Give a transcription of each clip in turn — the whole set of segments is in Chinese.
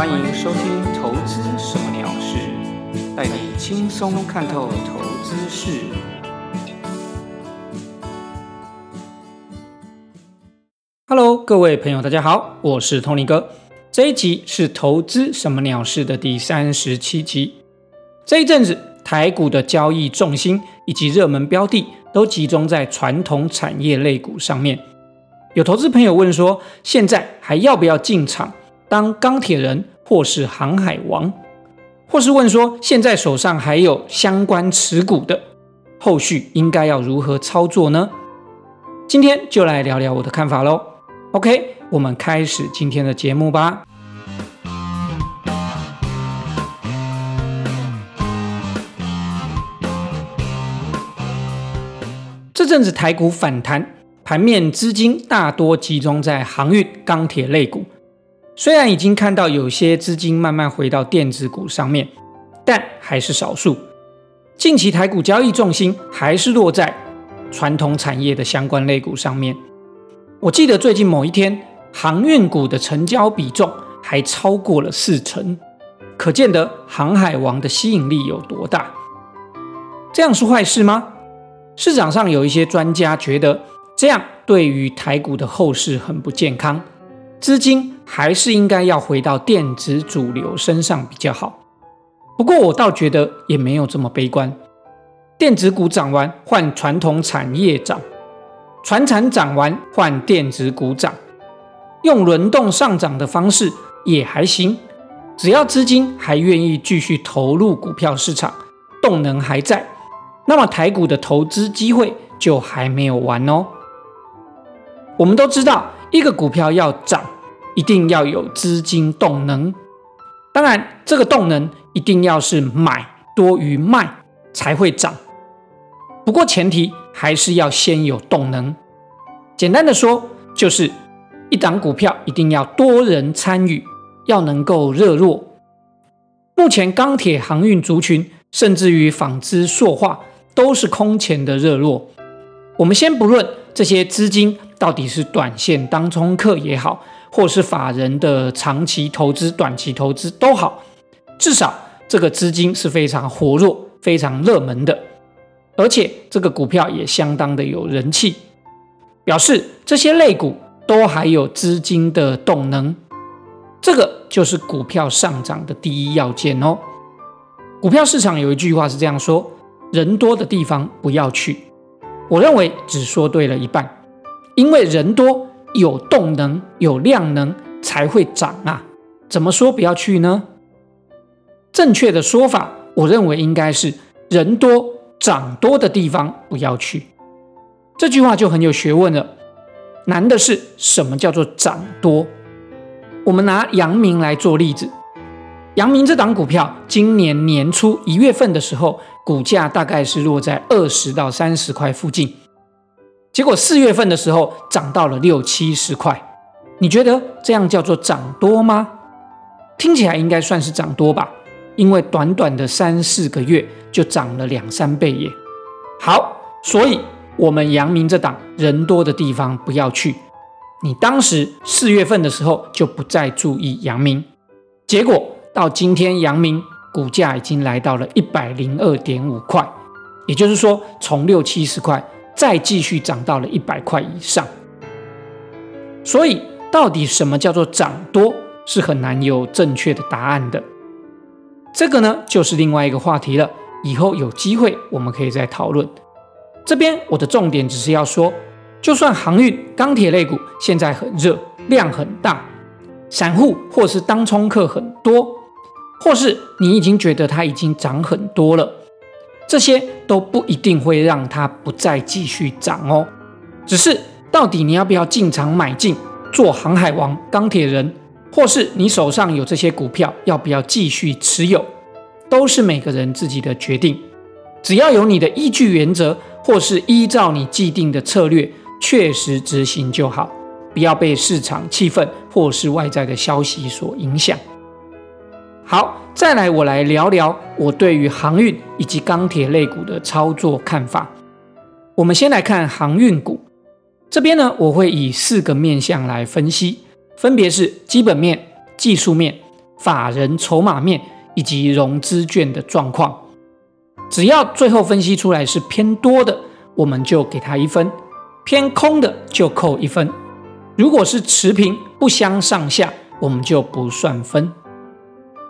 欢迎收听《投资什么鸟事》，带你轻松看透投资事。Hello，各位朋友，大家好，我是 Tony 哥。这一集是《投资什么鸟事》的第三十七集。这一阵子，台股的交易重心以及热门标的都集中在传统产业类股上面。有投资朋友问说，现在还要不要进场当钢铁人或是航海王？或是问说，现在手上还有相关持股的，后续应该要如何操作呢？今天就来聊聊我的看法喽。OK，我们开始今天的节目吧。这阵子台股反弹。盘面资金大多集中在航运、钢铁类股，虽然已经看到有些资金慢慢回到电子股上面，但还是少数。近期台股交易重心还是落在传统产业的相关类股上面。我记得最近某一天，航运股的成交比重还超过了四成，可见得航海王的吸引力有多大。这样是坏事吗？市场上有一些专家觉得。这样对于台股的后市很不健康，资金还是应该要回到电子主流身上比较好。不过我倒觉得也没有这么悲观，电子股涨完换传统产业涨，传产涨完换电子股涨，用轮动上涨的方式也还行。只要资金还愿意继续投入股票市场，动能还在，那么台股的投资机会就还没有完哦。我们都知道，一个股票要涨，一定要有资金动能。当然，这个动能一定要是买多于卖才会涨。不过，前提还是要先有动能。简单的说，就是一档股票一定要多人参与，要能够热络。目前钢铁、航运族群，甚至于纺织、塑化，都是空前的热络。我们先不论这些资金。到底是短线当冲客也好，或是法人的长期投资、短期投资都好，至少这个资金是非常活络、非常热门的，而且这个股票也相当的有人气，表示这些类股都还有资金的动能，这个就是股票上涨的第一要件哦。股票市场有一句话是这样说：人多的地方不要去。我认为只说对了一半。因为人多有动能有量能才会涨啊！怎么说不要去呢？正确的说法，我认为应该是人多涨多的地方不要去。这句话就很有学问了。难的是什么叫做涨多？我们拿阳明来做例子。阳明这档股票，今年年初一月份的时候，股价大概是落在二十到三十块附近。结果四月份的时候涨到了六七十块，你觉得这样叫做涨多吗？听起来应该算是涨多吧，因为短短的三四个月就涨了两三倍耶。好，所以我们阳明这档人多的地方不要去。你当时四月份的时候就不再注意阳明，结果到今天阳明股价已经来到了一百零二点五块，也就是说从六七十块。再继续涨到了一百块以上，所以到底什么叫做涨多，是很难有正确的答案的。这个呢，就是另外一个话题了。以后有机会我们可以再讨论。这边我的重点只是要说，就算航运、钢铁类股现在很热，量很大，散户或是当冲客很多，或是你已经觉得它已经涨很多了。这些都不一定会让它不再继续涨哦，只是到底你要不要进场买进做航海王、钢铁人，或是你手上有这些股票要不要继续持有，都是每个人自己的决定。只要有你的依据原则，或是依照你既定的策略确实执行就好，不要被市场气氛或是外在的消息所影响。好，再来我来聊聊我对于航运以及钢铁类股的操作看法。我们先来看航运股这边呢，我会以四个面向来分析，分别是基本面、技术面、法人筹码面以及融资券的状况。只要最后分析出来是偏多的，我们就给它一分；偏空的就扣一分。如果是持平不相上下，我们就不算分。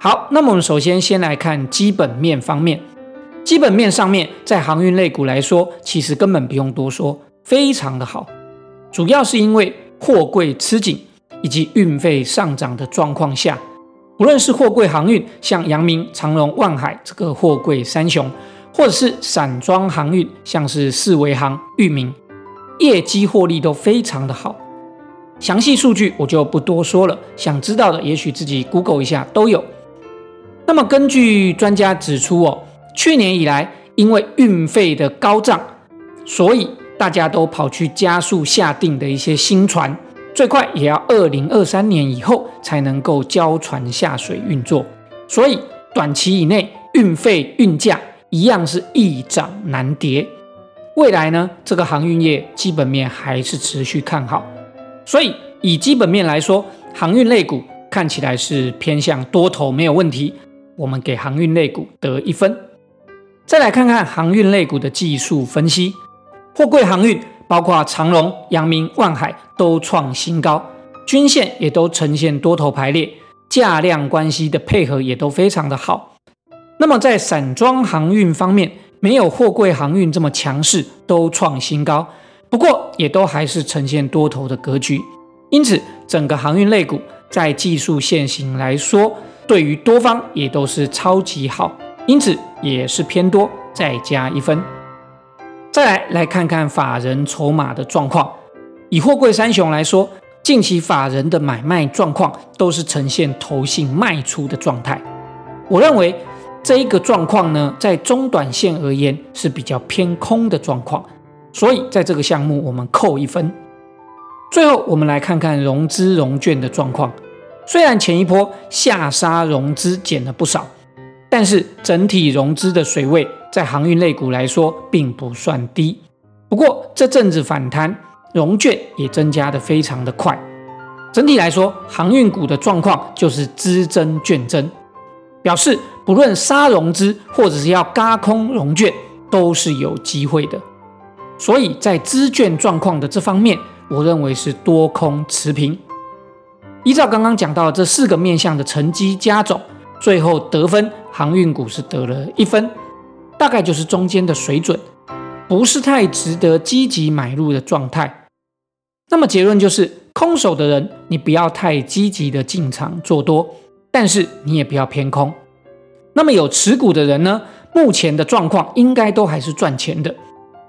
好，那么我们首先先来看基本面方面。基本面上面，在航运类股来说，其实根本不用多说，非常的好。主要是因为货柜吃紧以及运费上涨的状况下，无论是货柜航运，像阳明、长荣、万海这个货柜三雄，或者是散装航运，像是四维航、裕民，业绩获利都非常的好。详细数据我就不多说了，想知道的也许自己 Google 一下都有。那么根据专家指出哦，去年以来因为运费的高涨，所以大家都跑去加速下定的一些新船，最快也要二零二三年以后才能够交船下水运作，所以短期以内运费运价一样是易涨难跌。未来呢，这个航运业基本面还是持续看好。所以，以基本面来说，航运类股看起来是偏向多头，没有问题。我们给航运类股得一分。再来看看航运类股的技术分析，货柜航运包括长荣、阳明、万海都创新高，均线也都呈现多头排列，价量关系的配合也都非常的好。那么在散装航运方面，没有货柜航运这么强势，都创新高。不过也都还是呈现多头的格局，因此整个航运类股在技术线型来说，对于多方也都是超级好，因此也是偏多，再加一分。再来来看看法人筹码的状况，以货柜三雄来说，近期法人的买卖状况都是呈现投信卖出的状态。我认为这一个状况呢，在中短线而言是比较偏空的状况。所以在这个项目，我们扣一分。最后，我们来看看融资融券的状况。虽然前一波下杀融资减了不少，但是整体融资的水位在航运类股来说并不算低。不过这阵子反弹，融券也增加的非常的快。整体来说，航运股的状况就是资增券增，表示不论杀融资或者是要嘎空融券，都是有机会的。所以在资券状况的这方面，我认为是多空持平。依照刚刚讲到这四个面向的成绩加总，最后得分航运股是得了一分，大概就是中间的水准，不是太值得积极买入的状态。那么结论就是，空手的人你不要太积极的进场做多，但是你也不要偏空。那么有持股的人呢，目前的状况应该都还是赚钱的。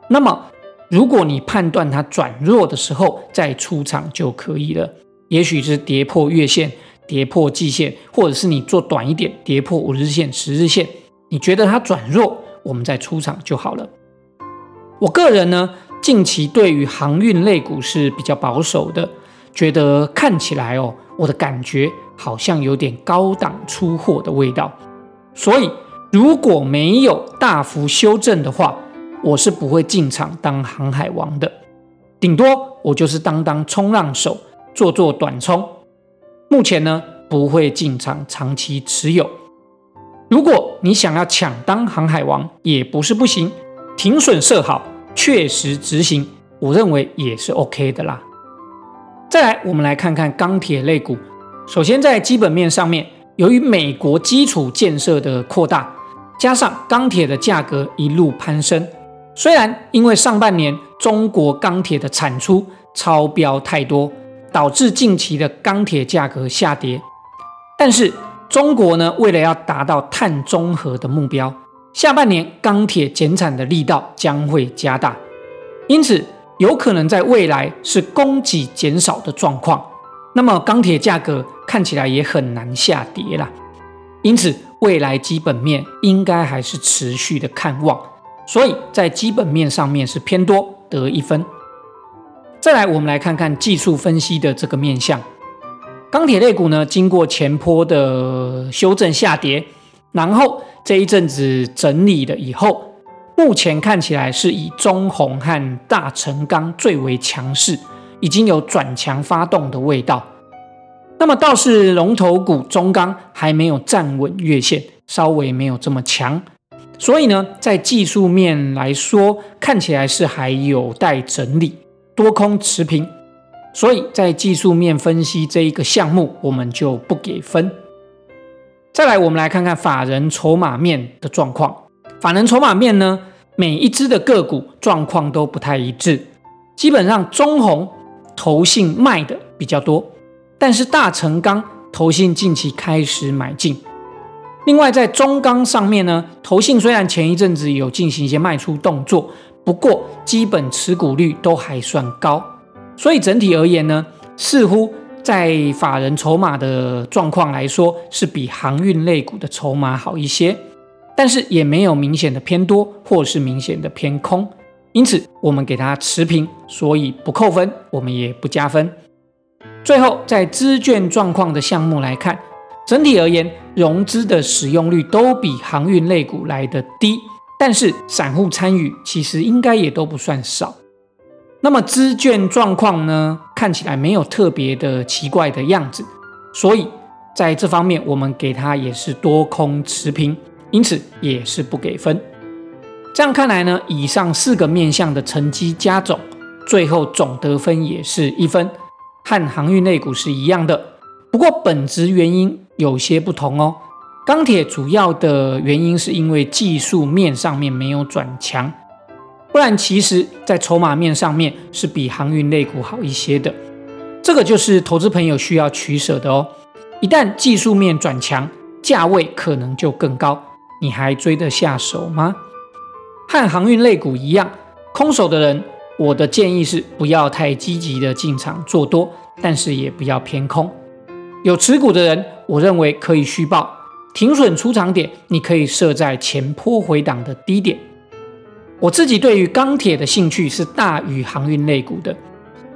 那么如果你判断它转弱的时候再出场就可以了，也许是跌破月线、跌破季线，或者是你做短一点，跌破五日线、十日线，你觉得它转弱，我们再出场就好了。我个人呢，近期对于航运类股是比较保守的，觉得看起来哦，我的感觉好像有点高档出货的味道，所以如果没有大幅修正的话。我是不会进场当航海王的，顶多我就是当当冲浪手，做做短冲。目前呢，不会进场长期持有。如果你想要抢当航海王，也不是不行，停损设好，确实执行，我认为也是 OK 的啦。再来，我们来看看钢铁类股。首先，在基本面上面，由于美国基础建设的扩大，加上钢铁的价格一路攀升。虽然因为上半年中国钢铁的产出超标太多，导致近期的钢铁价格下跌，但是中国呢，为了要达到碳中和的目标，下半年钢铁减产的力道将会加大，因此有可能在未来是供给减少的状况，那么钢铁价格看起来也很难下跌了，因此未来基本面应该还是持续的看望。所以在基本面上面是偏多得一分。再来，我们来看看技术分析的这个面相。钢铁类股呢，经过前坡的修正下跌，然后这一阵子整理了以后，目前看起来是以中红和大成钢最为强势，已经有转强发动的味道。那么倒是龙头股中钢还没有站稳月线，稍微没有这么强，所以呢，在技术面来说，看起来是还有待整理，多空持平。所以在技术面分析这一个项目，我们就不给分。再来，我们来看看法人筹码面的状况。法人筹码面呢，每一只的个股状况都不太一致，基本上中红投信卖的比较多。但是大成钢投信近期开始买进，另外在中钢上面呢，投信虽然前一阵子有进行一些卖出动作，不过基本持股率都还算高，所以整体而言呢，似乎在法人筹码的状况来说，是比航运类股的筹码好一些，但是也没有明显的偏多或是明显的偏空，因此我们给它持平，所以不扣分，我们也不加分。最后，在资券状况的项目来看，整体而言，融资的使用率都比航运类股来的低，但是散户参与其实应该也都不算少。那么资券状况呢，看起来没有特别的奇怪的样子，所以在这方面我们给它也是多空持平，因此也是不给分。这样看来呢，以上四个面向的成绩加总，最后总得分也是一分。和航运类股是一样的，不过本质原因有些不同哦。钢铁主要的原因是因为技术面上面没有转强，不然其实在筹码面上面是比航运类股好一些的。这个就是投资朋友需要取舍的哦。一旦技术面转强，价位可能就更高，你还追得下手吗？和航运类股一样，空手的人。我的建议是不要太积极的进场做多，但是也不要偏空。有持股的人，我认为可以虚报停损出场点，你可以设在前坡回档的低点。我自己对于钢铁的兴趣是大于航运类股的，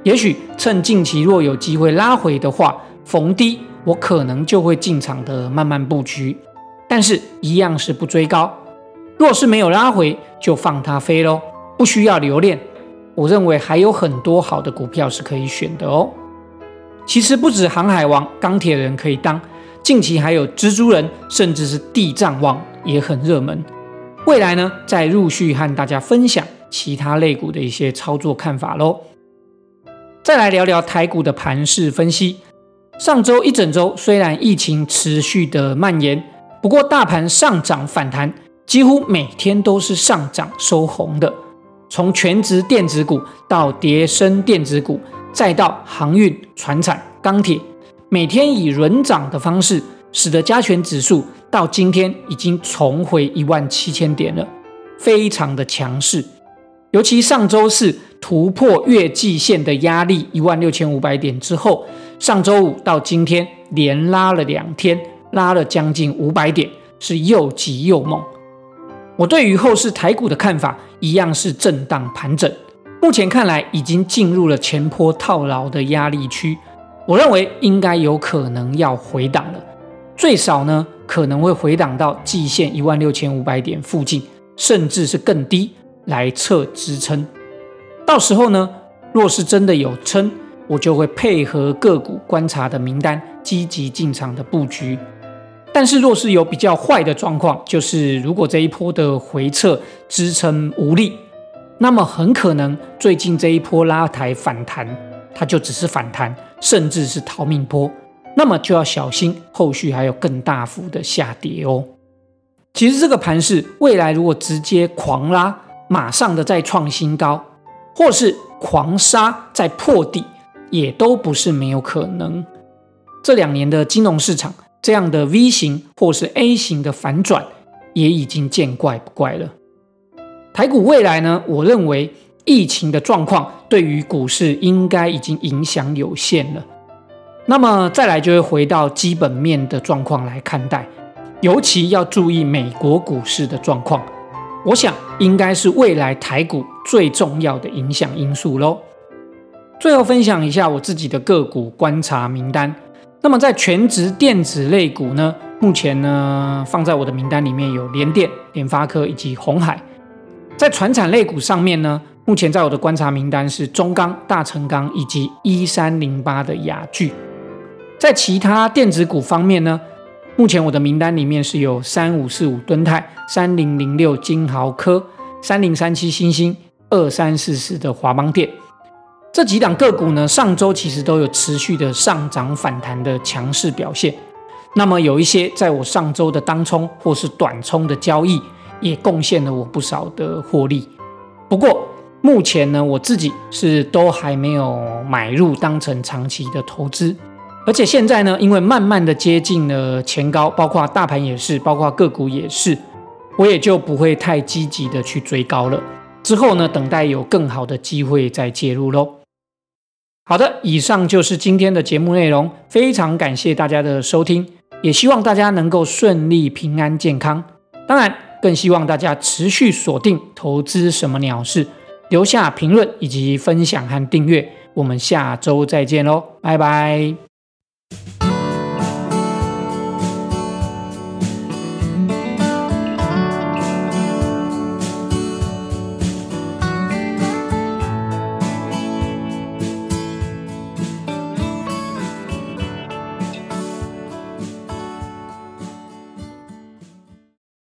也许趁近期若有机会拉回的话，逢低我可能就会进场的慢慢布局，但是一样是不追高。若是没有拉回，就放它飞喽，不需要留恋。我认为还有很多好的股票是可以选的哦。其实不止航海王、钢铁人可以当，近期还有蜘蛛人，甚至是地藏王也很热门。未来呢，再陆续和大家分享其他类股的一些操作看法喽。再来聊聊台股的盘势分析。上周一整周虽然疫情持续的蔓延，不过大盘上涨反弹，几乎每天都是上涨收红的。从全职电子股到叠升电子股，再到航运、船产、钢铁，每天以轮涨的方式，使得加权指数到今天已经重回一万七千点了，非常的强势。尤其上周四突破月季线的压力一万六千五百点之后，上周五到今天连拉了两天，拉了将近五百点，是又急又猛。我对于后市台股的看法一样是震荡盘整，目前看来已经进入了前坡套牢的压力区，我认为应该有可能要回档了，最少呢可能会回档到季线一万六千五百点附近，甚至是更低来测支撑。到时候呢，若是真的有撑，我就会配合个股观察的名单，积极进场的布局。但是，若是有比较坏的状况，就是如果这一波的回撤支撑无力，那么很可能最近这一波拉抬反弹，它就只是反弹，甚至是逃命波，那么就要小心后续还有更大幅的下跌哦。其实这个盘势未来如果直接狂拉，马上的再创新高，或是狂杀再破底，也都不是没有可能。这两年的金融市场。这样的 V 型或是 A 型的反转也已经见怪不怪了。台股未来呢？我认为疫情的状况对于股市应该已经影响有限了。那么再来就会回到基本面的状况来看待，尤其要注意美国股市的状况。我想应该是未来台股最重要的影响因素喽。最后分享一下我自己的个股观察名单。那么在全职电子类股呢，目前呢放在我的名单里面有联电、联发科以及红海。在船产类股上面呢，目前在我的观察名单是中钢、大成钢以及一三零八的雅聚。在其他电子股方面呢，目前我的名单里面是有三五四五吨泰、三零零六金豪科、三零三七星星、二三四四的华邦电这几档个股呢，上周其实都有持续的上涨反弹的强势表现。那么有一些在我上周的当冲或是短冲的交易，也贡献了我不少的获利。不过目前呢，我自己是都还没有买入当成长期的投资，而且现在呢，因为慢慢的接近了前高，包括大盘也是，包括个股也是，我也就不会太积极的去追高了。之后呢，等待有更好的机会再介入喽。好的，以上就是今天的节目内容，非常感谢大家的收听。也希望大家能够顺利、平安、健康。当然，更希望大家持续锁定投资什么鸟事，留下评论以及分享和订阅。我们下周再见喽拜拜。